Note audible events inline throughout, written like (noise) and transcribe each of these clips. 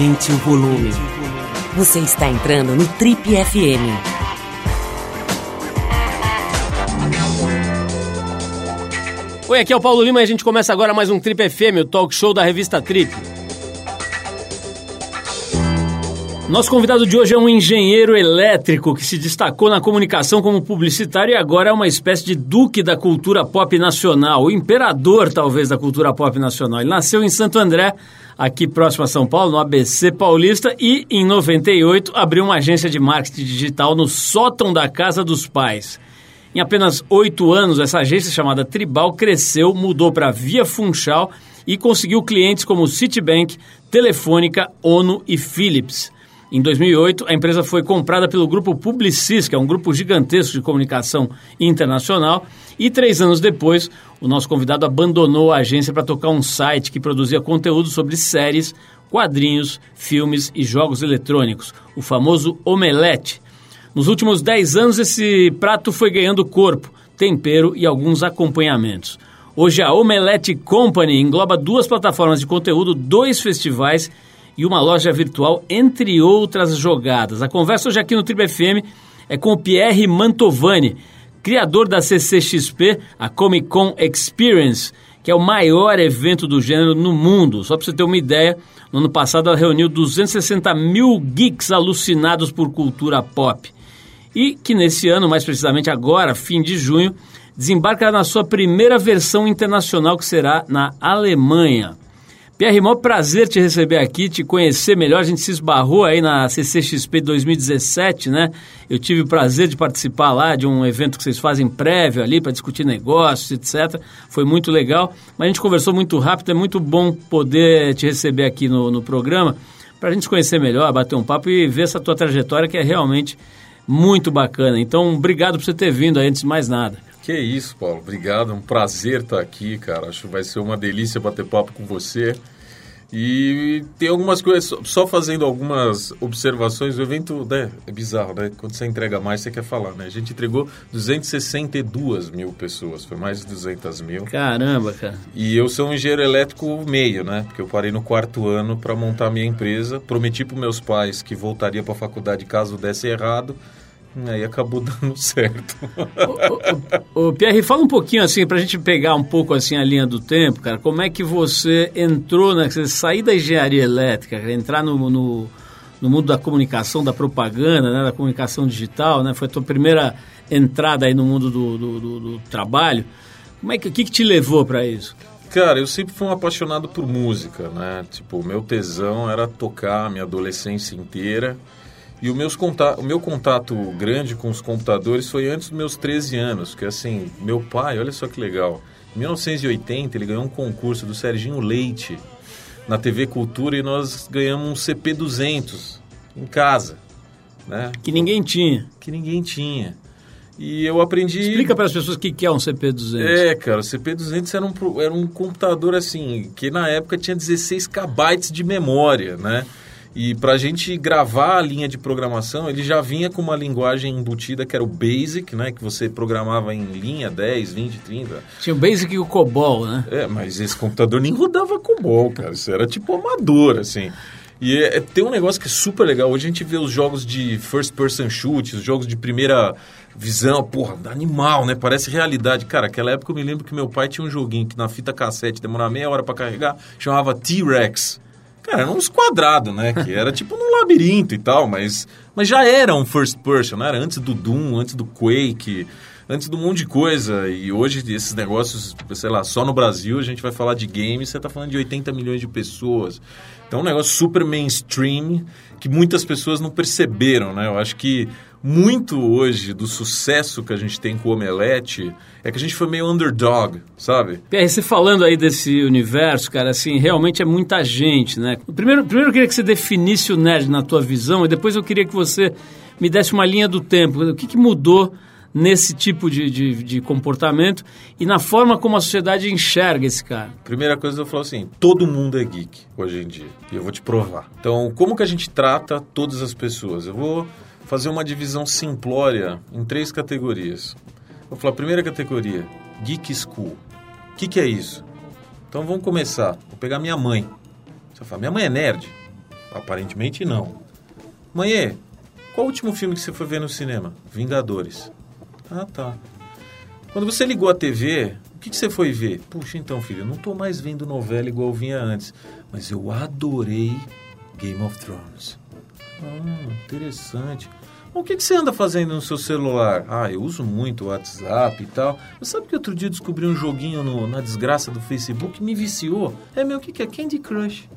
Aumente o volume. Você está entrando no Trip FM. Oi, aqui é o Paulo Lima e a gente começa agora mais um Trip FM, o talk show da revista Trip. Nosso convidado de hoje é um engenheiro elétrico que se destacou na comunicação como publicitário e agora é uma espécie de duque da cultura pop nacional, o imperador talvez da cultura pop nacional. Ele nasceu em Santo André, aqui próximo a São Paulo, no ABC Paulista, e em 98 abriu uma agência de marketing digital no sótão da casa dos pais. Em apenas oito anos, essa agência chamada Tribal cresceu, mudou para Via Funchal e conseguiu clientes como Citibank, Telefônica, ONU e Philips. Em 2008, a empresa foi comprada pelo grupo Publicis, que é um grupo gigantesco de comunicação internacional, e três anos depois, o nosso convidado abandonou a agência para tocar um site que produzia conteúdo sobre séries, quadrinhos, filmes e jogos eletrônicos, o famoso Omelete. Nos últimos dez anos, esse prato foi ganhando corpo, tempero e alguns acompanhamentos. Hoje, a Omelete Company engloba duas plataformas de conteúdo, dois festivais e uma loja virtual, entre outras jogadas. A conversa hoje aqui no Tribo FM é com o Pierre Mantovani, criador da CCXP, a Comic Con Experience, que é o maior evento do gênero no mundo. Só para você ter uma ideia, no ano passado ela reuniu 260 mil geeks alucinados por cultura pop. E que nesse ano, mais precisamente agora, fim de junho, desembarca na sua primeira versão internacional, que será na Alemanha. Pierre, maior prazer te receber aqui, te conhecer melhor. A gente se esbarrou aí na CCXP 2017, né? Eu tive o prazer de participar lá de um evento que vocês fazem prévio ali para discutir negócios, etc. Foi muito legal, mas a gente conversou muito rápido. É muito bom poder te receber aqui no, no programa para a gente conhecer melhor, bater um papo e ver essa tua trajetória que é realmente muito bacana. Então, obrigado por você ter vindo aí, antes de mais nada. Que isso, Paulo. Obrigado. É um prazer estar aqui, cara. Acho que vai ser uma delícia bater papo com você. E tem algumas coisas, só fazendo algumas observações, o evento né, é bizarro, né? Quando você entrega mais, você quer falar, né? A gente entregou 262 mil pessoas, foi mais de 200 mil. Caramba, cara. E eu sou um engenheiro elétrico meio, né? Porque eu parei no quarto ano para montar minha empresa. Prometi para meus pais que voltaria para a faculdade caso desse errado. Aí acabou dando certo. o, o, o, Pierre, fala um pouquinho assim, para a gente pegar um pouco assim a linha do tempo, cara. Como é que você entrou, né? Você sair da engenharia elétrica, entrar no, no, no, mundo da comunicação, da propaganda, né? Da comunicação digital, né? Foi a tua primeira entrada aí no mundo do, do, do, do trabalho. Como é que, que, que te levou para isso? Cara, eu sempre fui um apaixonado por música, né? Tipo, o meu tesão era tocar a minha adolescência inteira. E o, meus contato, o meu contato grande com os computadores foi antes dos meus 13 anos, que assim, meu pai, olha só que legal, em 1980 ele ganhou um concurso do Serginho Leite na TV Cultura e nós ganhamos um CP200 em casa, né? Que ninguém tinha. Que ninguém tinha. E eu aprendi... Explica para as pessoas o que é um CP200. É, cara, o CP200 era um, era um computador assim, que na época tinha 16 KB de memória, né? E para a gente gravar a linha de programação, ele já vinha com uma linguagem embutida que era o BASIC, né? Que você programava em linha 10, 20, 30. Tinha o BASIC e o COBOL, né? É, mas esse computador nem rodava COBOL, cara. Isso era tipo amador, assim. E é, é, tem um negócio que é super legal. Hoje a gente vê os jogos de first person shoot, os jogos de primeira visão, porra, animal, né? Parece realidade. Cara, aquela época eu me lembro que meu pai tinha um joguinho que na fita cassete demorava meia hora para carregar, chamava T-Rex. Cara, eram uns quadrados, né? Que era tipo num labirinto e tal, mas, mas já era um first person, né? Era antes do Doom, antes do Quake, antes do monte de coisa. E hoje esses negócios, sei lá, só no Brasil a gente vai falar de games, você tá falando de 80 milhões de pessoas. Então é um negócio super mainstream que muitas pessoas não perceberam, né? Eu acho que muito hoje do sucesso que a gente tem com o Omelete é que a gente foi meio underdog, sabe? PR, você falando aí desse universo, cara, assim, realmente é muita gente, né? Primeiro, primeiro eu queria que você definisse o nerd na tua visão e depois eu queria que você me desse uma linha do tempo. O que, que mudou nesse tipo de, de, de, comportamento e na forma como a sociedade enxerga esse cara? Primeira coisa eu falo assim, todo mundo é geek hoje em dia e eu vou te provar. Então, como que a gente trata todas as pessoas? Eu vou fazer uma divisão simplória em três categorias. Vou falar, primeira categoria, Geek School. O que, que é isso? Então vamos começar. Vou pegar minha mãe. Você fala, minha mãe é nerd? Aparentemente não. Mãe, qual o último filme que você foi ver no cinema? Vingadores. Ah, tá. Quando você ligou a TV, o que, que você foi ver? Puxa, então, filho, eu não estou mais vendo novela igual vinha antes, mas eu adorei Game of Thrones. Ah, interessante. O que, que você anda fazendo no seu celular? Ah, eu uso muito o WhatsApp e tal. Mas sabe que outro dia descobri um joguinho no, na desgraça do Facebook me viciou? É, meu, o que, que é? Candy Crush.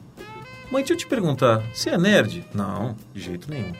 Mãe, deixa eu te perguntar, você é nerd? Não, de jeito nenhum.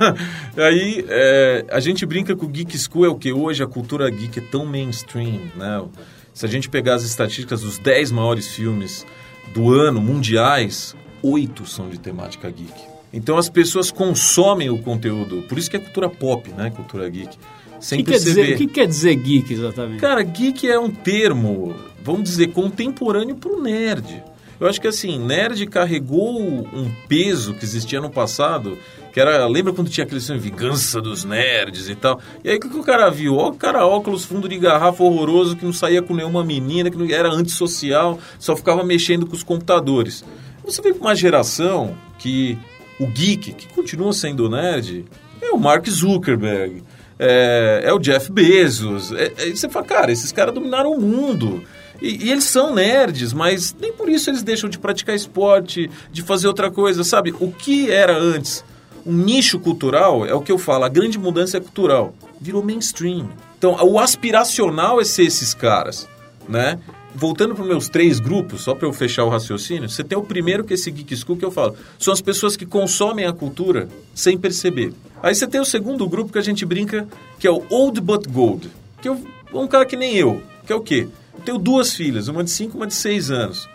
(laughs) Aí é, a gente brinca que o Geek School é o que hoje a cultura geek é tão mainstream, né? Se a gente pegar as estatísticas dos 10 maiores filmes do ano mundiais, oito são de temática geek. Então as pessoas consomem o conteúdo, por isso que é cultura pop, né? Cultura geek. Sem que perceber. Dizer, o que quer dizer geek exatamente? Cara, geek é um termo, vamos dizer, contemporâneo para o nerd. Eu acho que assim, nerd carregou um peso que existia no passado, que era. Lembra quando tinha aquele filme Vingança dos Nerds e tal? E aí o que, que o cara viu? Ó, o cara óculos, fundo de garrafa horroroso, que não saía com nenhuma menina, que não era antissocial, só ficava mexendo com os computadores. Você vem com uma geração que o geek, que continua sendo nerd, é o Mark Zuckerberg, é, é o Jeff Bezos. É, é, você fala, cara, esses caras dominaram o mundo. E, e, eles são nerds, mas nem por isso eles deixam de praticar esporte, de fazer outra coisa, sabe? O que era antes um nicho cultural, é o que eu falo, a grande mudança é cultural. Virou mainstream. Então, o aspiracional é ser esses caras, né? Voltando para os meus três grupos, só para eu fechar o raciocínio, você tem o primeiro que é esse Geek School que eu falo. São as pessoas que consomem a cultura sem perceber. Aí você tem o segundo grupo que a gente brinca, que é o Old But Gold. Que é um cara que nem eu, que é o quê? Eu tenho duas filhas, uma de 5 e uma de 6 anos.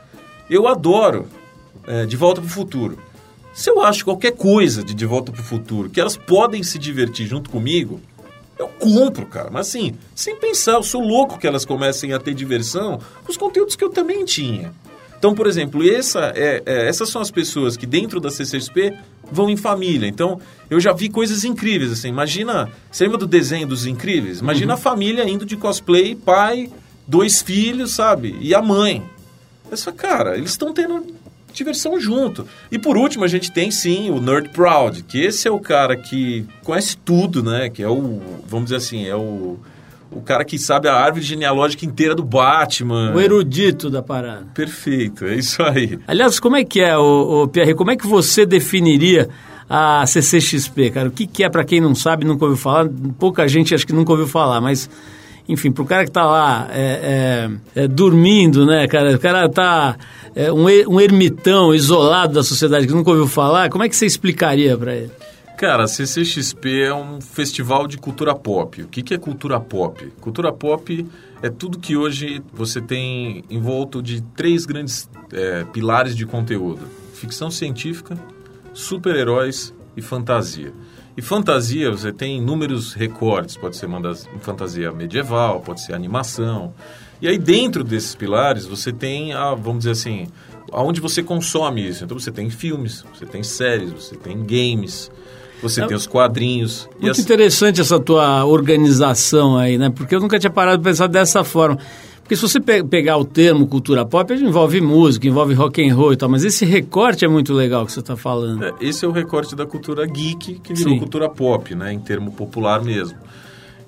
Eu adoro é, De Volta para o Futuro. Se eu acho qualquer coisa de De Volta para o Futuro, que elas podem se divertir junto comigo, eu compro, cara. Mas assim, sem pensar, eu sou louco que elas comecem a ter diversão com os conteúdos que eu também tinha. Então, por exemplo, essa é, é, essas são as pessoas que dentro da CCXP vão em família. Então, eu já vi coisas incríveis, assim. Imagina, você lembra do desenho dos incríveis? Imagina uhum. a família indo de cosplay, pai, dois filhos, sabe? E a mãe. Essa cara, eles estão tendo diversão junto. E por último, a gente tem sim o Nerd Proud, que esse é o cara que conhece tudo, né? Que é o, vamos dizer assim, é o o cara que sabe a árvore genealógica inteira do Batman. O erudito da parada. Perfeito, é isso aí. Aliás, como é que é, o, o Pierre, como é que você definiria a CCXP, cara? O que, que é, para quem não sabe, nunca ouviu falar? Pouca gente acho que nunca ouviu falar, mas enfim, para o cara que está lá é, é, é, dormindo, né, cara? O cara está é, um, um ermitão isolado da sociedade que nunca ouviu falar, como é que você explicaria para ele? Cara, CCXP é um festival de cultura pop. O que, é cultura pop? Cultura pop é tudo que hoje você tem em volta de três grandes é, pilares de conteúdo: ficção científica, super-heróis e fantasia. E fantasia, você tem inúmeros recortes, pode ser fantasia medieval, pode ser animação. E aí dentro desses pilares você tem, a, vamos dizer assim, aonde você consome isso. Então você tem filmes, você tem séries, você tem games, você é, tem os quadrinhos. Muito as... interessante essa tua organização aí, né? Porque eu nunca tinha parado de pensar dessa forma. Porque se você pe pegar o termo cultura pop, ele envolve música, envolve rock and roll e tal, mas esse recorte é muito legal que você está falando. É, esse é o recorte da cultura geek, que virou Sim. cultura pop, né, em termo popular mesmo.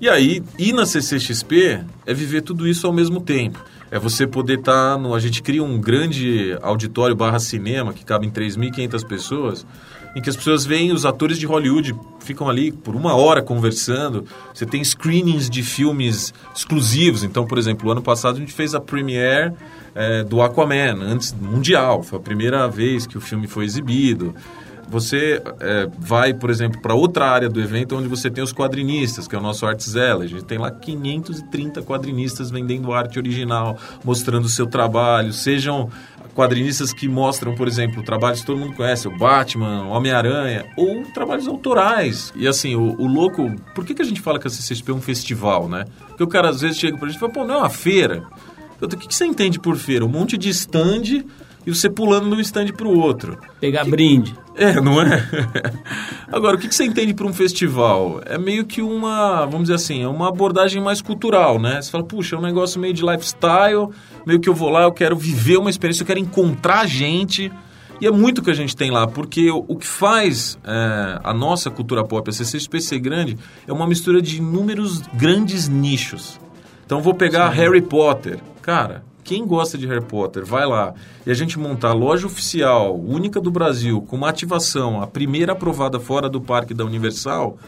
E aí, ir na CCXP é viver tudo isso ao mesmo tempo. É você poder estar tá no... A gente cria um grande auditório barra cinema que cabe em 3.500 pessoas em que as pessoas veem os atores de Hollywood, ficam ali por uma hora conversando. Você tem screenings de filmes exclusivos. Então, por exemplo, ano passado a gente fez a premiere é, do Aquaman, antes mundial. Foi a primeira vez que o filme foi exibido. Você é, vai, por exemplo, para outra área do evento onde você tem os quadrinistas, que é o nosso Artzella. A gente tem lá 530 quadrinistas vendendo arte original, mostrando o seu trabalho, sejam quadrinistas que mostram, por exemplo, trabalhos que todo mundo conhece, o Batman, o Homem-Aranha, ou trabalhos autorais. E assim, o, o, louco, por que, que a gente fala que a CCXP é um festival, né? Porque o cara às vezes chega pra gente e fala, pô, não é uma feira. Eu, o que, que você entende por feira? Um monte de stand e você pulando de um stand para o outro. Pegar que... brinde. É, não é? (laughs) Agora, o que, você entende para um festival? É meio que uma, vamos dizer assim, é uma abordagem mais cultural, né? Você fala, puxa, é um negócio meio de lifestyle, meio que eu vou lá, eu quero viver uma experiência, eu quero encontrar gente. E é muito que a gente tem lá, porque o, que faz é, a nossa cultura pop, a CCXP grande, é uma mistura de inúmeros grandes nichos. Então vou pegar Sim. Harry Potter. Cara, quem gosta de Harry Potter, vai lá. E a gente montar a loja oficial, única do Brasil, com uma ativação, a primeira aprovada fora do parque da Universal,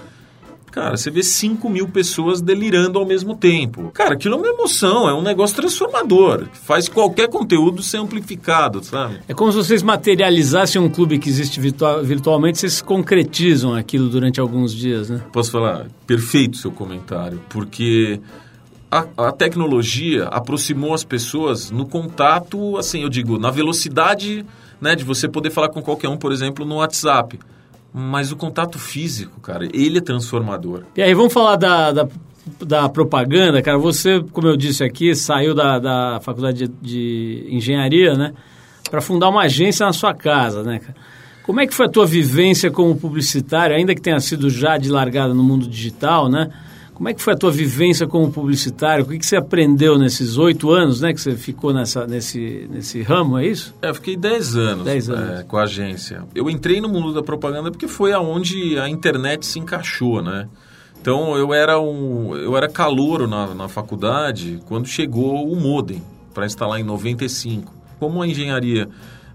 Cara, você vê 5 mil pessoas delirando ao mesmo tempo. Cara, aquilo é uma emoção, é um negócio transformador. Faz qualquer conteúdo ser amplificado, sabe? É como se vocês materializassem um clube que existe virtual, virtualmente, vocês concretizam aquilo durante alguns dias, né? Posso falar? Perfeito seu comentário, porque a, a, tecnologia aproximou as pessoas no contato, assim, eu digo, na velocidade né, de você poder falar com qualquer um, por exemplo, no WhatsApp. Mas o contato físico, cara, ele é transformador. E aí, vamos falar da, da, da propaganda, cara. Você, como eu disse aqui, saiu da, da faculdade de, de engenharia, né? Para fundar uma agência na sua casa, né, cara? Como é que foi a tua vivência como publicitário, ainda que tenha sido já de largada no mundo digital, né? Como é que foi a tua vivência como publicitário? O que, que você aprendeu nesses oito anos, né? Que você ficou nessa, nesse, nesse ramo, é isso? É, eu fiquei dez anos, dez anos. É, com a agência. Eu entrei no mundo da propaganda porque foi aonde a internet se encaixou, né? Então eu era um, eu era calouro na, na faculdade quando chegou o modem para instalar em 95. Como a engenharia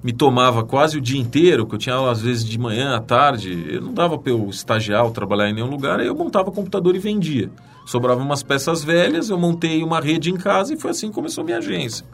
me tomava quase o dia inteiro, que eu tinha aula às vezes de manhã, à tarde, eu não dava para eu estagiar ou trabalhar em nenhum lugar, aí eu montava computador e vendia. Sobravam umas peças velhas, eu montei uma rede em casa e foi assim que começou minha agência.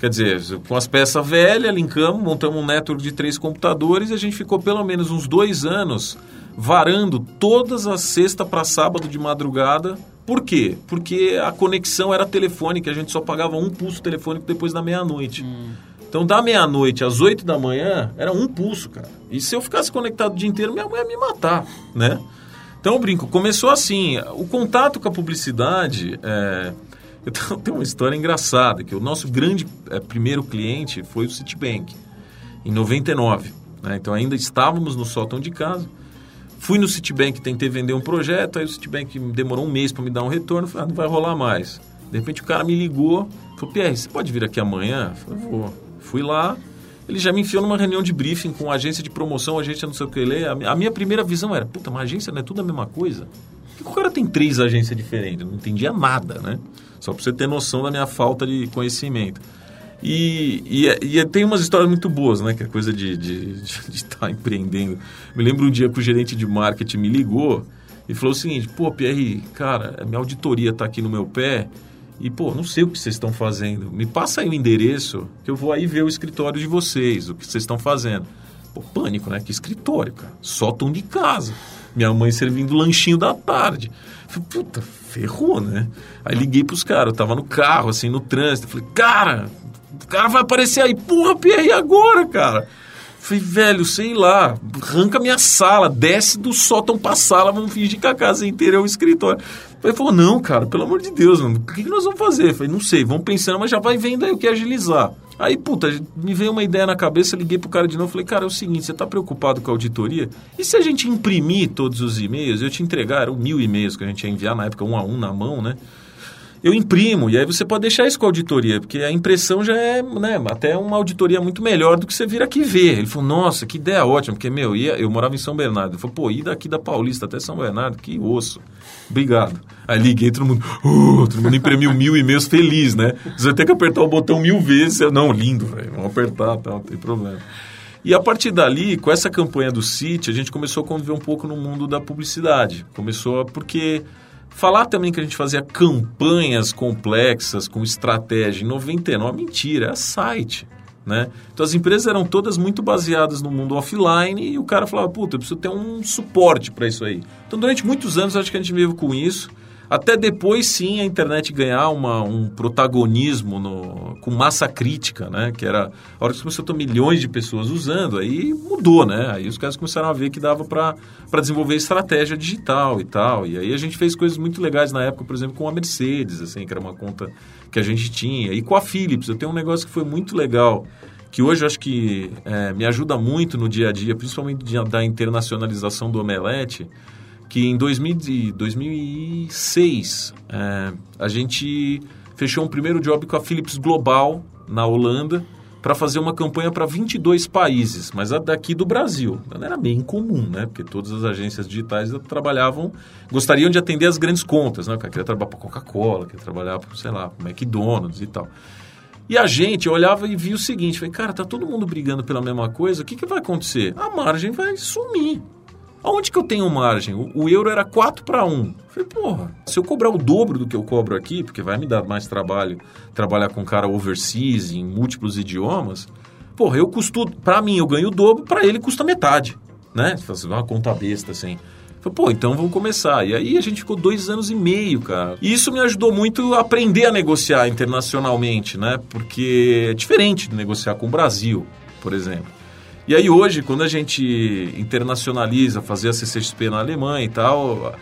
Quer dizer, com as peças velhas, linkamos, montamos um network de três computadores e a gente ficou pelo menos uns dois anos varando todas as sexta para sábado de madrugada. Por quê? Porque a conexão era telefônica, a gente só pagava um pulso telefônico depois da meia-noite. Hum. Então, da meia-noite às oito da manhã, era um pulso, cara. E se eu ficasse conectado o dia inteiro, minha mãe ia me matar, né? Então, eu brinco, começou assim. O contato com a publicidade... É... (laughs) Eu tenho uma história engraçada, que o nosso grande é, primeiro cliente foi o Citibank, em 99. Né? Então, ainda estávamos no sótão de casa. Fui no Citibank, tentei vender um projeto, aí o Citibank demorou um mês para me dar um retorno, falei, ah, não vai rolar mais. De repente o cara me ligou, falou, Pierre, você pode vir aqui amanhã? Eu falei, vou. Fui lá, ele já me enfiou numa reunião de briefing com agência de promoção, agência não sei o que ler. A minha primeira visão era, puta, uma agência não é tudo a mesma coisa? Por que o cara tem três agências diferentes? Eu não entendia nada, né? Só para você ter noção da minha falta de conhecimento. E, e, e, tem umas histórias muito boas, né? Que é coisa de estar tá empreendendo. Me lembro um dia que o gerente de marketing me ligou e falou o seguinte: pô, Pierre, cara, minha auditoria está aqui no meu pé e, pô, não sei o que vocês estão fazendo. Me passa aí o endereço que eu vou aí ver o escritório de vocês, o que vocês estão fazendo. Pô, pânico, né? Que escritório, cara. Só tão de casa. Minha mãe servindo lanchinho da tarde. Falei, puta, ferrou, né? Aí liguei pros caras, eu tava no carro, assim, no trânsito. Falei, cara, o cara vai aparecer aí. Porra, Pierre, agora, cara? Falei, velho, sei lá, arranca minha sala, desce do sótão pra sala, vamos fingir que a casa inteira é um escritório. Ele falou, não, cara, pelo amor de Deus, mano, o que, nós vamos fazer? Eu falei, não sei, vamos pensando, mas já vai vendo aí o que agilizar. Aí, puta, me veio uma ideia na cabeça, liguei pro cara de novo, falei, cara, é o seguinte, você tá preocupado com a auditoria? E se a gente imprimir todos os e-mails, eu te entregar, eram mil e-mails que a gente ia enviar na época, um a um na mão, né? Eu imprimo, e aí você pode deixar isso com a auditoria, porque a impressão já é, né, até uma auditoria muito melhor do que você vir aqui ver. Ele falou, nossa, que ideia ótima, porque, meu, ia, eu morava em São Bernardo. Ele falou, pô, ir daqui da Paulista até São Bernardo, que osso. Obrigado. Aí liguei, todo mundo, uh, todo mundo imprimiu mil e-mails feliz, né? Você vai ter que apertar o botão mil vezes. Eu, não, lindo, velho, vamos apertar, tá, não tem problema. E a partir dali, com essa campanha do City, a gente começou a conviver um pouco no mundo da publicidade. Começou porque Falar também que a gente fazia campanhas complexas com estratégia em 99, mentira, é site. Né? Então as empresas eram todas muito baseadas no mundo offline e o cara falava, puta, eu preciso ter um suporte para isso aí. Então durante muitos anos acho que a gente vive com isso até depois, sim, a internet ganhar uma, um protagonismo no, com massa crítica, né? Que era a hora que começou a ter milhões de pessoas usando, aí mudou, né? Aí os caras começaram a ver que dava para desenvolver estratégia digital e tal. E aí a gente fez coisas muito legais na época, por exemplo, com a Mercedes, assim, que era uma conta que a gente tinha. E com a Philips, eu tenho um negócio que foi muito legal que hoje eu acho que é, me ajuda muito no dia a dia, principalmente da internacionalização do Omelete, que em 2000, 2006 é, a gente fechou um primeiro job com a Philips Global na Holanda para fazer uma campanha para 22 países, mas daqui do Brasil. Não era bem incomum, né? Porque todas as agências digitais trabalhavam, gostariam de atender as grandes contas, né? Queria trabalhar para Coca-Cola, queria trabalhar para, sei lá, McDonald's e tal. E a gente olhava e via o seguinte, falei, cara, tá todo mundo brigando pela mesma coisa, o que, que vai acontecer? A margem vai sumir. Aonde que eu tenho margem? O, o euro era 4 para 1. Falei, porra, se eu cobrar o dobro do que eu cobro aqui, porque vai me dar mais trabalho trabalhar com cara overseas, em múltiplos idiomas, porra, eu custo, para mim eu ganho o dobro, para ele custa metade, né? Fazer uma conta besta assim. Falei, pô, então vamos começar. E aí a gente ficou dois anos e meio, cara. E isso me ajudou muito a aprender a negociar internacionalmente, né? Porque é diferente de negociar com o Brasil, por exemplo. E aí hoje, quando a gente internacionaliza, fazer a CCXP na Alemanha e tal,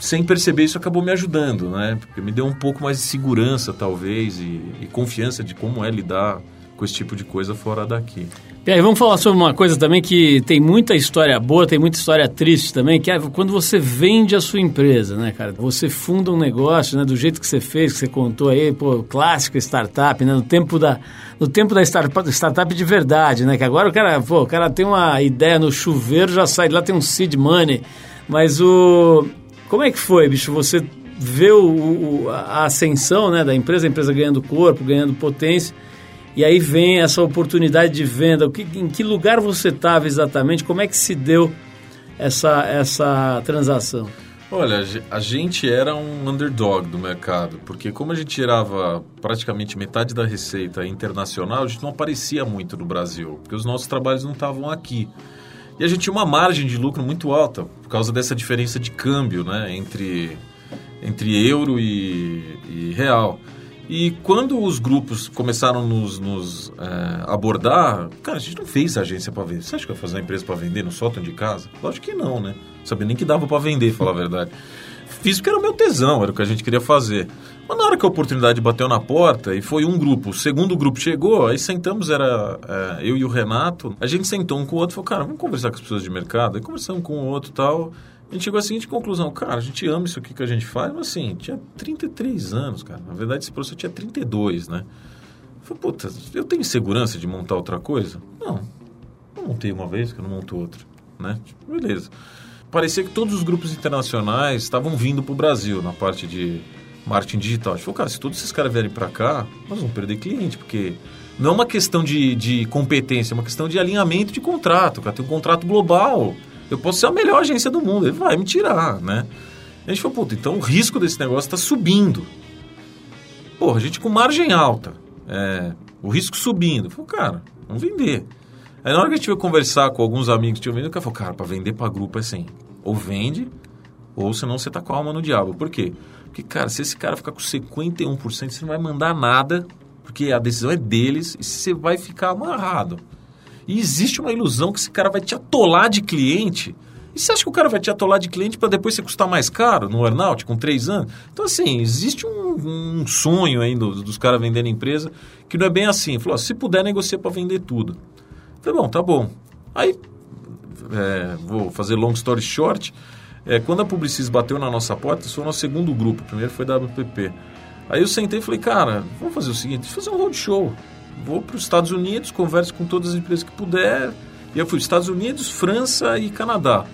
sem perceber isso acabou me ajudando, né? Porque me deu um pouco mais de segurança, talvez, e, e confiança de como é lidar com esse tipo de coisa fora daqui. E aí, vamos falar sobre uma coisa também que tem muita história boa, tem muita história triste também, que é quando você vende a sua empresa, né, cara? Você funda um negócio, né, do jeito que você fez, que você contou aí, pô, clássica startup, né, no tempo da, no tempo da startup, startup de verdade, né, que agora o cara, pô, o cara tem uma ideia no chuveiro, já sai lá, tem um seed money, mas o... Como é que foi, bicho, você vê o, o, a ascensão, né, da empresa, a empresa ganhando corpo, ganhando potência, e aí vem essa oportunidade de venda. Que, em que lugar você estava exatamente? Como é que se deu essa, essa transação? Olha, a gente era um underdog do mercado, porque como a gente gerava praticamente metade da receita internacional, a gente não aparecia muito no Brasil, porque os nossos trabalhos não estavam aqui. E a gente tinha uma margem de lucro muito alta, por causa dessa diferença de câmbio né, entre, entre euro e, e real. E quando os grupos começaram a nos, nos é, abordar, cara, a gente não fez agência para vender. Você acha que eu ia fazer uma empresa para vender no sótão de casa? Lógico que não, né? Sabia nem que dava para vender, falar a verdade. Fiz porque era o meu tesão, era o que a gente queria fazer. Mas na hora que a oportunidade bateu na porta, e foi um grupo, o segundo grupo chegou, aí sentamos, era é, eu e o Renato, a gente sentou um com o outro e falou, cara, vamos conversar com as pessoas de mercado. Aí conversamos com o outro e tal a gente chegou à seguinte conclusão, cara, a gente ama isso aqui que a gente faz, mas assim, tinha 33 anos, cara. Na verdade, esse professor tinha 32, né? Falei, puta, eu tenho segurança de montar outra coisa? Não. Eu montei uma vez, que eu não monto outra, né? Tipo, beleza. Parecia que todos os grupos internacionais estavam vindo para o Brasil na parte de marketing digital. A gente falou, cara, se todos esses caras vierem para cá, nós vamos perder cliente, porque não é uma questão de, de competência, é uma questão de alinhamento de contrato. Cara, tem um contrato global. Eu posso ser a melhor agência do mundo. Ele vai me tirar, né? A gente falou, puta, então o risco desse negócio está subindo. Porra, a gente com margem alta. É, o risco subindo. Falei, cara, vamos vender. Aí na hora que a gente veio conversar com alguns amigos que tinham vendido, o cara falou, cara, para vender para grupo é assim, ou vende, ou senão você tá com a alma no diabo. Por quê? Porque, cara, se esse cara ficar com 51%, você não vai mandar nada, porque a decisão é deles, e você vai ficar amarrado. E existe uma ilusão que esse cara vai te atolar de cliente. E você acha que o cara vai te atolar de cliente para depois você custar mais caro no earnout com três anos? Então, assim, existe um, um sonho aí dos, dos caras vendendo empresa que não é bem assim. Falou, se puder, negocia para vender tudo. Falei, bom, tá bom. Aí, é, vou fazer long story short. É, quando a Publicis bateu na nossa porta, isso foi o nosso segundo grupo. O primeiro foi WPP. Aí eu sentei e falei, cara, vamos fazer o seguinte, fazer um roadshow vou para os Estados Unidos, converso com todas as empresas que puder. E eu fui Estados Unidos, França e Canadá.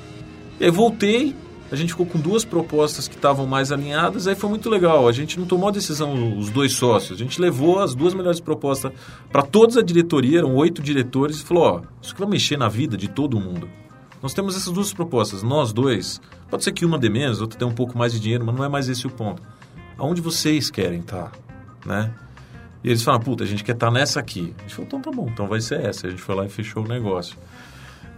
E aí voltei, a gente ficou com duas propostas que estavam mais alinhadas, aí foi muito legal. A gente não tomou a decisão, os dois sócios, a gente levou as duas melhores propostas para toda a diretoria, eram oito diretores, e falou: ó, isso que vai mexer na vida de todo mundo. Nós temos essas duas propostas, nós dois. Pode ser que uma dê menos, outra dê um pouco mais de dinheiro, mas não é mais esse o ponto. Aonde vocês querem estar, né? E eles falaram, puta, a gente quer estar tá nessa aqui. A gente falou, então tá bom, então vai ser essa. A gente foi lá e fechou o negócio.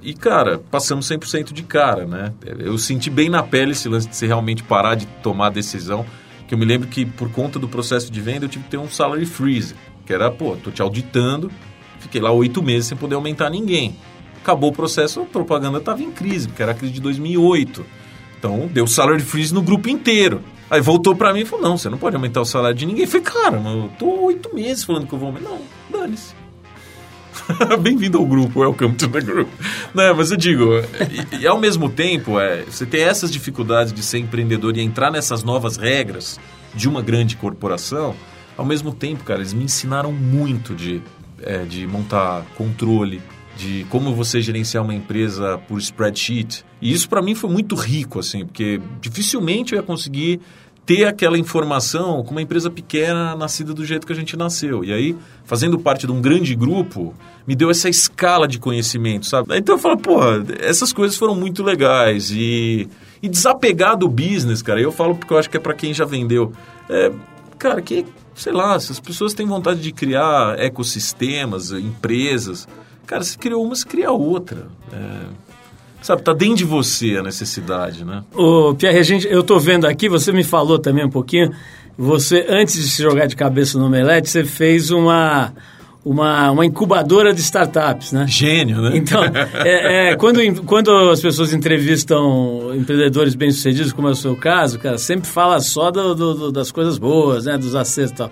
E, cara, passamos 100% de cara, né? Eu senti bem na pele esse lance de você realmente parar de tomar decisão. Que eu me lembro que, por conta do processo de venda, eu tive que ter um salary freeze. Que era, pô, tô te auditando, fiquei lá oito meses sem poder aumentar ninguém. Acabou o processo, a propaganda estava em crise, porque era a crise de 2008. Então, deu salary freeze no grupo inteiro. Aí voltou para mim e falou: não, você não pode aumentar o salário de ninguém. Eu falei, cara, eu tô oito meses falando que eu vou aumentar. Não, dane-se. (laughs) Bem-vindo ao grupo, welcome to the group. Não, mas eu digo, e, e, ao mesmo tempo, é, você tem essas dificuldades de ser empreendedor e entrar nessas novas regras de uma grande corporação, ao mesmo tempo, cara, eles me ensinaram muito de é, de montar controle, de como você gerenciar uma empresa por spreadsheet. E isso para mim foi muito rico, assim, porque dificilmente eu ia conseguir ter aquela informação com uma empresa pequena nascida do jeito que a gente nasceu. E aí, fazendo parte de um grande grupo, me deu essa escala de conhecimento, sabe? Então eu falo, pô, essas coisas foram muito legais. E, e desapegar do business, cara, eu falo porque eu acho que é para quem já vendeu. É, cara, que, sei lá, se as pessoas têm vontade de criar ecossistemas, empresas, cara, se criou uma, se cria outra. É, Sabe, tá dentro de você a necessidade, né? Ô, Pierre, a gente, eu tô vendo aqui, você me falou também um pouquinho, você, antes de se jogar de cabeça no Omelete, você fez uma, uma, uma incubadora de startups, né? Gênio, né? Então, é, é, quando, quando as pessoas entrevistam empreendedores bem-sucedidos, como é o seu caso, cara, sempre fala só do, do, das coisas boas, né? Dos acertos e tal.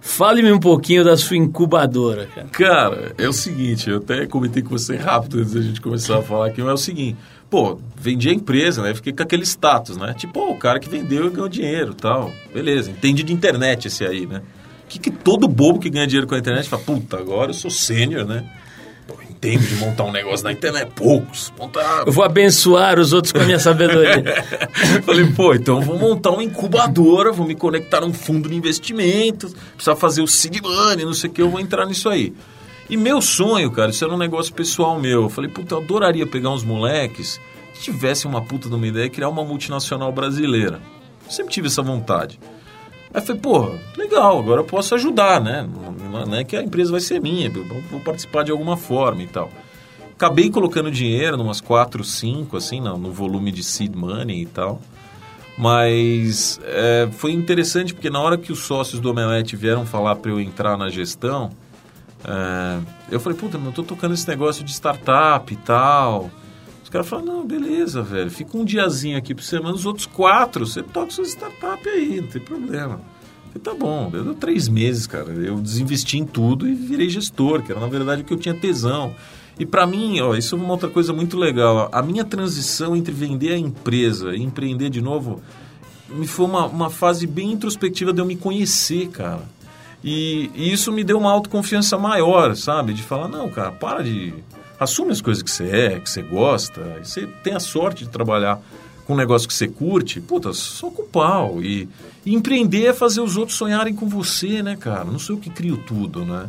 Fale-me um pouquinho da sua incubadora, cara. Cara, é o seguinte, eu até comentei com você rápido antes da gente começar a falar aqui, mas é o seguinte, pô, vendi a empresa, né? Fiquei com aquele status, né? Tipo, oh, o cara que vendeu e ganhou dinheiro tal. Beleza, entendi de internet esse aí, né? O que, que todo bobo que ganha dinheiro com a internet fala, puta, agora eu sou sênior, né? Tempo de montar um negócio na internet, poucos. Montar... Eu vou abençoar os outros com a minha sabedoria. (laughs) Falei, pô, então vou montar uma incubadora, vou me conectar num fundo de investimentos, precisar fazer o seed money, não sei o que, eu vou entrar nisso aí. E meu sonho, cara, isso era um negócio pessoal meu. Eu falei, puta, eu adoraria pegar uns moleques que tivessem uma puta de uma ideia e criar uma multinacional brasileira. Eu sempre tive essa vontade. Aí falei, pô, legal, agora eu posso ajudar, né? Não é que a empresa vai ser minha, vou participar de alguma forma e tal. Acabei colocando dinheiro, numas 4, 5, assim, no, no volume de seed money e tal. Mas é, foi interessante porque na hora que os sócios do Omelete vieram falar para eu entrar na gestão, é, eu falei, puta, eu tô tocando esse negócio de startup e tal. Os caras falaram, não, beleza, velho, fica um diazinho aqui por semana, os outros quatro, você toca sua startup aí, não tem problema. Eu falei, tá bom, deu três meses, cara, eu desinvesti em tudo e virei gestor, que era na verdade o que eu tinha tesão. E para mim, ó, isso é uma outra coisa muito legal. A minha transição entre vender a empresa e empreender de novo me foi uma, uma fase bem introspectiva de eu me conhecer, cara. E, e, isso me deu uma autoconfiança maior, sabe? De falar, não, cara, para de Assume as coisas que você é, que você gosta, e você tem a sorte de trabalhar com um negócio que você curte, puta, só com pau. E, e empreender é fazer os outros sonharem com você, né, cara? Não sou eu que crio tudo, né?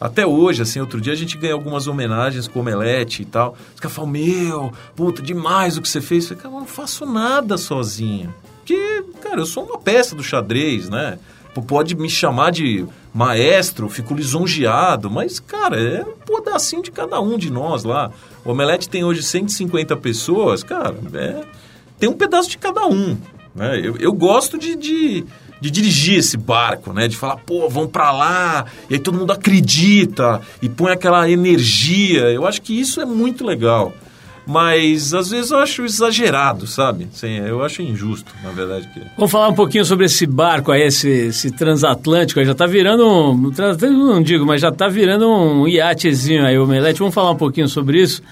Até hoje, assim, outro dia a gente ganhou algumas homenagens com omelete e tal. Os caras falam, meu, puta, demais o que você fez. Eu falei, cara, eu não faço nada sozinho. Porque, cara, eu sou uma peça do xadrez, né? pode me chamar de maestro, fico lisonjeado, mas, cara, é um pedacinho de cada um de nós lá. O Omelete tem hoje 150 pessoas, cara, é, tem um pedaço de cada um. Né? Eu, eu gosto de, de, de, dirigir esse barco, né? De falar, pô, vamos para lá, e aí todo mundo acredita e põe aquela energia. Eu acho que isso é muito legal. Mas às vezes eu acho exagerado, sabe? Sim, eu acho injusto, na verdade. Que... Vamos falar um pouquinho sobre esse barco aí, esse, esse transatlântico aí. Já está virando um. Não digo, mas já está virando um iatezinho aí, o Omelete. Vamos falar um pouquinho sobre isso.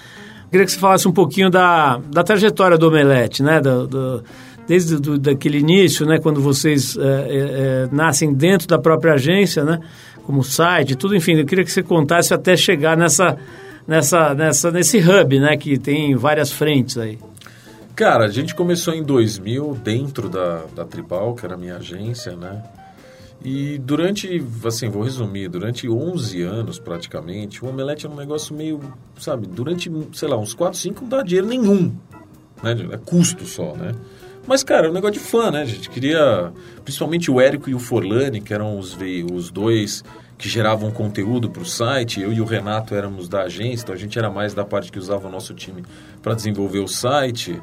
queria que você falasse um pouquinho da, da trajetória do Omelete, né? Do, do desde do, daquele início, né? Quando vocês é, é, nascem dentro da própria agência, né? Como site, tudo, enfim. Eu queria que você contasse até chegar nessa nessa, nessa, nesse hub, né? Que tem várias frentes aí. Cara, a gente começou em 2000 dentro da, da Tribal, que era a minha agência, né? E durante, assim, vou resumir, durante 11 anos praticamente, o Omelete era um negócio meio, sabe, durante, sei lá, uns 4, 5 não dá dinheiro nenhum, né? É custo só, né? Mas, cara, é um negócio de fã, né? A gente queria, principalmente o Érico e o Forlani, que eram os, os dois que geravam conteúdo para o site. Eu e o Renato éramos da agência, então a gente era mais da parte que usava o nosso time para desenvolver o site.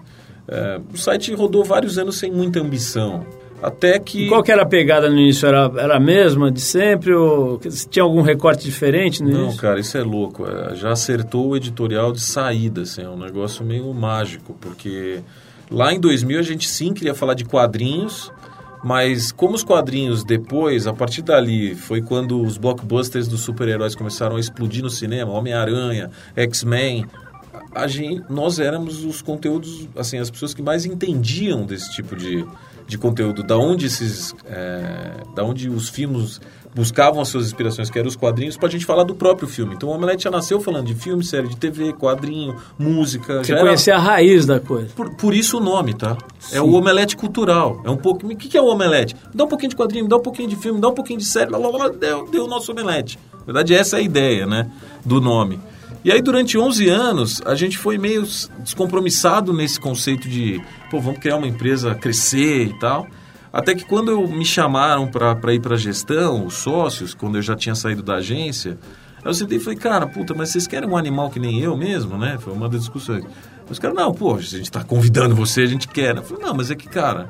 É, o site rodou vários anos sem muita ambição. Até que. E qual que era a pegada no início? Era, era a mesma de sempre? Ou tinha algum recorte diferente no Não, início? cara, isso é louco. É, já acertou o editorial de saída, assim, é um negócio meio mágico, porque lá em 2000 a gente sim queria falar de quadrinhos, mas como os quadrinhos depois, a partir dali, foi quando os blockbusters dos super-heróis começaram a explodir no cinema, Homem-Aranha, X-Men, nós éramos os conteúdos, assim, as pessoas que mais entendiam desse tipo de, de conteúdo, da onde esses, é, da onde os filmes buscavam as suas inspirações, que eram os quadrinhos, para a gente falar do próprio filme. Então o Omelete já nasceu falando de filme, série de TV, quadrinho, música. Você conhecer era... a raiz da coisa. Por, por isso o nome, tá? Sim. É o Omelete cultural. É um pouco. O que é o Omelete? Dá um pouquinho de quadrinho, dá um pouquinho de filme, dá um pouquinho de série, blá, blá, blá, deu, deu o nosso Omelete. Na verdade, essa é a ideia, né? Do nome. E aí, durante 11 anos, a gente foi meio descompromissado nesse conceito de, pô, vamos criar uma empresa, crescer e tal. Até que quando me chamaram para ir para gestão, os sócios, quando eu já tinha saído da agência, eu sentei e falei, cara, puta, mas vocês querem um animal que nem eu mesmo, né? Foi uma das discussões. Os caras, não, pô, a gente está convidando você, a gente quer. Eu falei, não, mas é que, cara,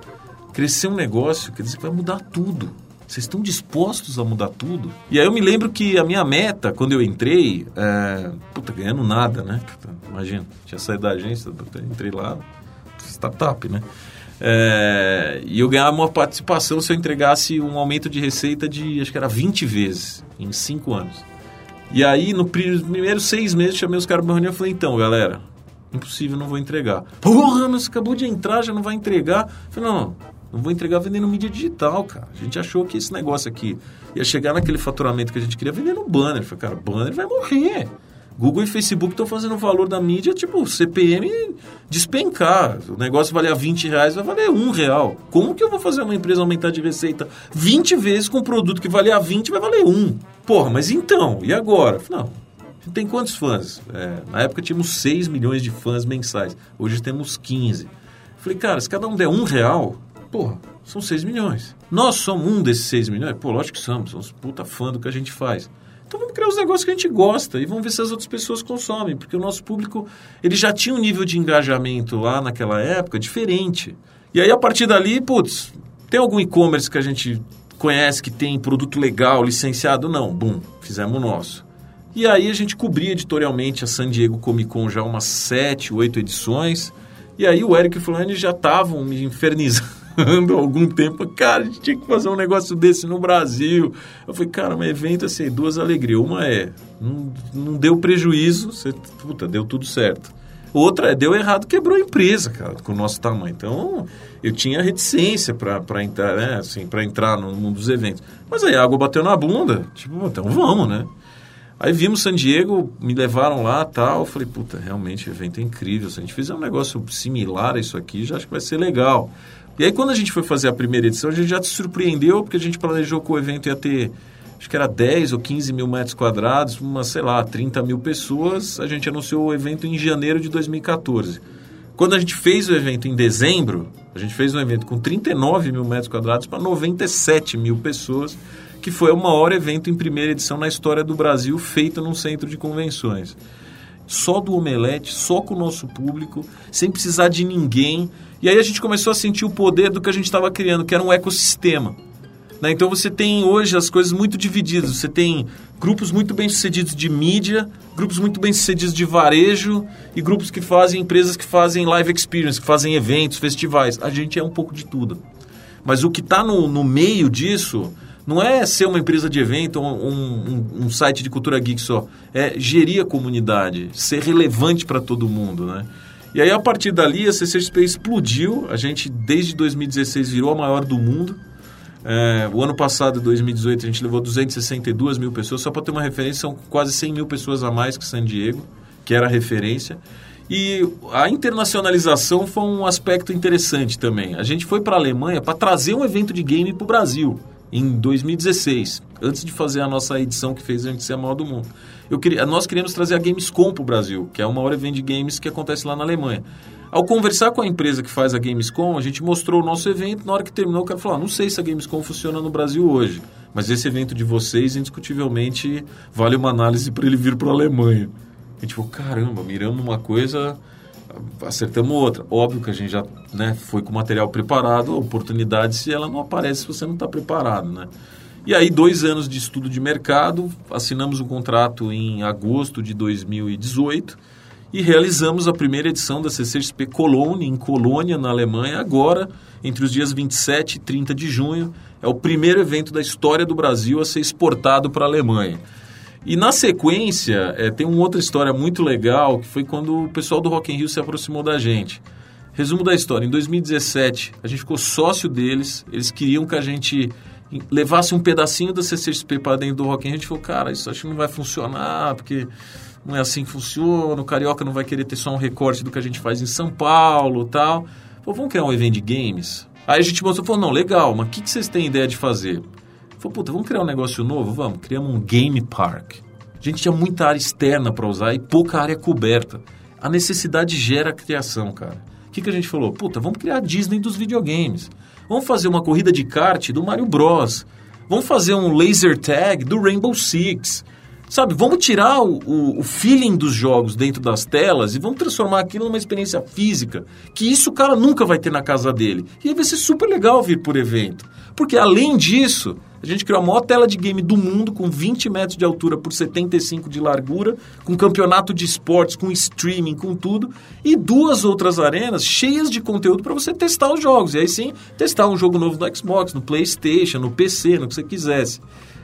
crescer um negócio quer dizer que vai mudar tudo. Vocês estão dispostos a mudar tudo? E aí eu me lembro que a minha meta, quando eu entrei, é... puta, ganhando nada, né? Imagina, tinha saído da agência, entrei lá, startup, né? É, e eu ganhava uma participação se eu entregasse um aumento de receita de, acho que era 20 vezes, em 5 anos. E aí, no primeiros seis meses, chamei os caras para reunião e falei, então, galera, impossível, não vou entregar. Porra, mas acabou de entrar, já não vai entregar. Eu falei, não, não, não vou entregar vendendo mídia digital, cara. A gente achou que esse negócio aqui ia chegar naquele faturamento que a gente queria vendendo banner. Eu falei, cara, banner vai morrer. Google e Facebook estão fazendo o valor da mídia, tipo, CPM despencar. O negócio valia 20 reais, vai valer um real. Como que eu vou fazer uma empresa aumentar de receita 20 vezes com um produto que valia 20 vai valer um? Porra, mas então, e agora? Não, tem quantos fãs? É, na época tínhamos 6 milhões de fãs mensais. Hoje temos 15. Falei, cara, se cada um der um real, porra, são 6 milhões. Nós somos um desses 6 milhões? Pô, lógico que somos. Somos puta fã do que a gente faz. Então vamos criar os negócios que a gente gosta e vamos ver se as outras pessoas consomem, porque o nosso público ele já tinha um nível de engajamento lá naquela época diferente. E aí a partir dali, putz, tem algum e-commerce que a gente conhece que tem produto legal, licenciado? Não, bum, fizemos o nosso. E aí a gente cobria editorialmente a San Diego Comic Con já umas sete, oito edições. E aí o Eric e o Fulani já estavam me infernizando (laughs) há algum tempo. Cara, a gente tinha que fazer um negócio desse no Brasil. Eu falei, cara, um evento assim, duas alegrias. Uma é, não, não deu prejuízo, você, puta, deu tudo certo. Outra é, deu errado, quebrou a empresa, cara, com o nosso tamanho. Então, eu tinha reticência para entrar, né, assim, para entrar no mundo dos eventos. Mas aí a água bateu na bunda, tipo, então vamos, né? Aí vimos San Diego, me levaram lá tal. Eu falei, puta, realmente o evento é incrível. Se a gente fizer um negócio similar a isso aqui, já acho que vai ser legal. E aí, quando a gente foi fazer a primeira edição, a gente já se surpreendeu, porque a gente planejou que o evento ia ter, acho que era 10 ou 15 mil metros quadrados, umas, sei lá, 30 mil pessoas. A gente anunciou o evento em janeiro de 2014. Quando a gente fez o evento em dezembro, a gente fez um evento com 39 mil metros quadrados para 97 mil pessoas, que foi o maior evento em primeira edição na história do Brasil, feito num centro de convenções. Só do Omelete, só com o nosso público, sem precisar de ninguém. E aí a gente começou a sentir o poder do que a gente estava criando, que era um ecossistema. Né? Então você tem hoje as coisas muito divididas. Você tem grupos muito bem sucedidos de mídia, grupos muito bem sucedidos de varejo e grupos que fazem empresas que fazem live experience, que fazem eventos, festivais. A gente é um pouco de tudo. Mas o que está no, no meio disso não é ser uma empresa de evento um, um, um, site de cultura geek só. É gerir a comunidade, ser relevante para todo mundo, né? E aí, a partir dali, a CCXP explodiu. A gente, desde 2016, virou a maior do mundo. É, o ano passado, 2018, a gente levou 262 mil pessoas. Só para ter uma referência, são quase 100 mil pessoas a mais que San Diego, que era a referência. E a internacionalização foi um aspecto interessante também. A gente foi para a Alemanha para trazer um evento de game para o Brasil em 2016, antes de fazer a nossa edição que fez a gente ser a maior do mundo. Eu queria, nós queríamos trazer a Gamescom para o Brasil, que é uma hora evento de games que acontece lá na Alemanha. Ao conversar com a empresa que faz a Gamescom, a gente mostrou o nosso evento. Na hora que terminou, o cara falou: ah, não sei se a Gamescom funciona no Brasil hoje, mas esse evento de vocês, indiscutivelmente, vale uma análise para ele vir para a Alemanha. A gente falou: caramba, miramos uma coisa acertamos outra. Óbvio que a gente já né, foi com material preparado, a oportunidade se ela não aparece se você não está preparado, né? E aí, dois anos de estudo de mercado, assinamos um contrato em agosto de 2018 e realizamos a primeira edição da CCXP Cologne, em Colônia, na Alemanha, agora, entre os dias 27 e 30 de junho. É o primeiro evento da história do Brasil a ser exportado para a Alemanha. E na sequência, é, tem uma outra história muito legal, que foi quando o pessoal do Rock in Rio se aproximou da gente. Resumo da história: em 2017, a gente ficou sócio deles, eles queriam que a gente levasse um pedacinho da CCXP para dentro do Rock in Rio. A gente falou, cara, isso acho que não vai funcionar, porque não é assim que funciona, o Carioca não vai querer ter só um recorte do que a gente faz em São Paulo tal. Falou, vamos criar um evento de games? Aí a gente mostrou, falou, não, legal, mas o que, que vocês têm ideia de fazer? Falou, puta, vamos criar um negócio novo? Vamos, criamos um game park. A gente tinha muita área externa para usar e pouca área coberta. A necessidade gera a criação, cara. O que, que a gente falou? Puta, vamos criar a Disney dos videogames. Vamos fazer uma corrida de kart do Mario Bros. Vamos fazer um laser tag do Rainbow Six. Sabe, vamos tirar o, o, o, feeling dos jogos dentro das telas e vamos transformar aquilo numa experiência física, que isso o cara nunca vai ter na casa dele. E aí vai ser super legal vir por evento. Porque além disso, a gente criou a maior tela de game do mundo, com 20 metros de altura por 75 de largura, com campeonato de esportes, com streaming, com tudo, e duas outras arenas cheias de conteúdo para você testar os jogos. E aí sim, testar um jogo novo no Xbox, no PlayStation, no PC, no que você quisesse.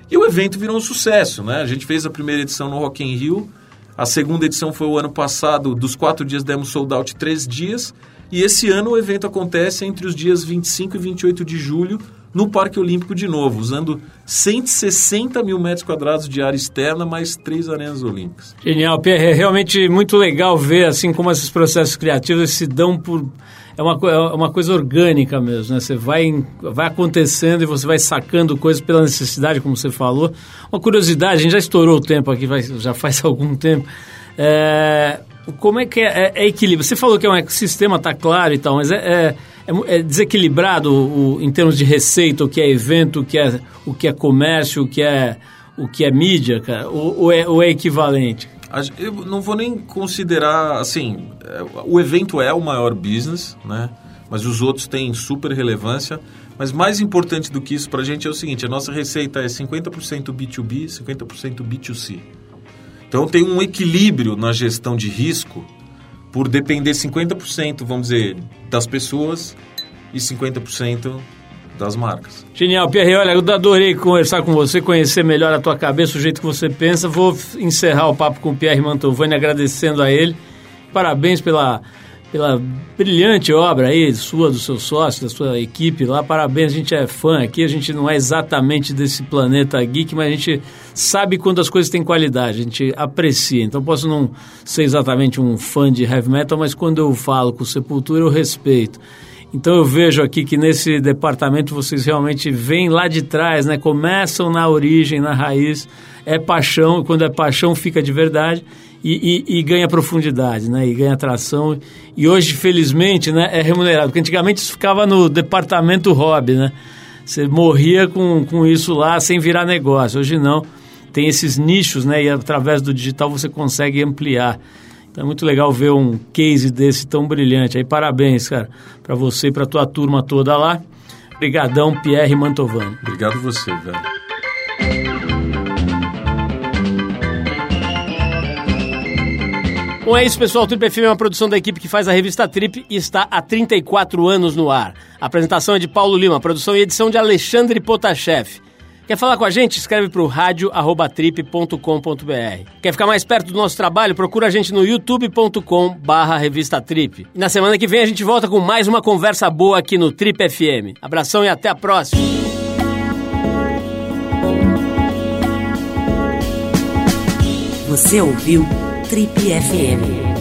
E o evento virou um sucesso, né? A gente fez a primeira edição no Rock in Rio, a segunda edição foi o ano passado, dos quatro dias demos sold out três dias, e esse ano o evento acontece entre os dias 25 e 28 de julho, no Parque Olímpico de novo, usando 160 mil metros quadrados de área externa, mais três arenas olímpicas. Genial, Pierre. É realmente muito legal ver assim como esses processos criativos se dão por... É uma, é uma coisa orgânica mesmo, né? Você vai, vai acontecendo e você vai sacando coisas pela necessidade, como você falou. Uma curiosidade, a gente já estourou o tempo aqui, já faz (laughs) algum tempo. É, como é que é, é, é, equilíbrio? Você falou que é um ecossistema, está claro e tal, mas é, é é, desequilibrado o, em termos de receita, o que é evento, o que é, o que é comércio, o que é, o que é mídia, cara? Ou, ou, é, ou é equivalente? Eu não vou nem considerar, assim, é, o evento é o maior business, né? Mas os outros têm super relevância. Mas mais importante do que isso para a gente é o seguinte, a nossa receita é 50% B2B, 50% B2C. Então tem um equilíbrio na gestão de risco por depender 50%, vamos dizer, das pessoas e 50% das marcas. Genial, Pierre, olha, eu adorei conversar com você, conhecer melhor a tua cabeça, o jeito que você pensa. Vou encerrar o papo com o Pierre Mantovani agradecendo a ele. Parabéns pela pela brilhante obra aí sua, do seu sócio, da sua equipe lá. Parabéns, a gente é fã aqui, a gente não é exatamente desse planeta geek, mas a gente sabe quando as coisas têm qualidade, a gente aprecia. Então posso não ser exatamente um fã de heavy metal, mas quando eu falo com Sepultura eu respeito. Então eu vejo aqui que nesse departamento vocês realmente vêm lá de trás, né? Começam na origem, na raiz, é paixão, quando é paixão fica de verdade e, e, e, ganha profundidade, né? E ganha atração. E hoje, felizmente, né, é remunerado. Porque antigamente isso ficava no departamento hobby, né? Você morria com, com isso lá sem virar negócio. Hoje não. Tem esses nichos, né? E através do digital você consegue ampliar. Então é muito legal ver um case desse tão brilhante. Aí parabéns, cara, para você e para tua turma toda lá. Obrigadão, Pierre Mantovani. Obrigado você, velho. Bom, é isso, pessoal. Trip FM é uma produção da equipe que faz a revista Trip e está há 34 anos no ar. A apresentação é de Paulo Lima, produção e edição de Alexandre Potashev. Quer falar com a gente? Escreve para o rádio.trip.com.br. Quer ficar mais perto do nosso trabalho? Procura a gente no youtube.com barra revista Trip. E na semana que vem a gente volta com mais uma conversa boa aqui no Trip FM. Abração e até a próxima. Você ouviu Trip FM.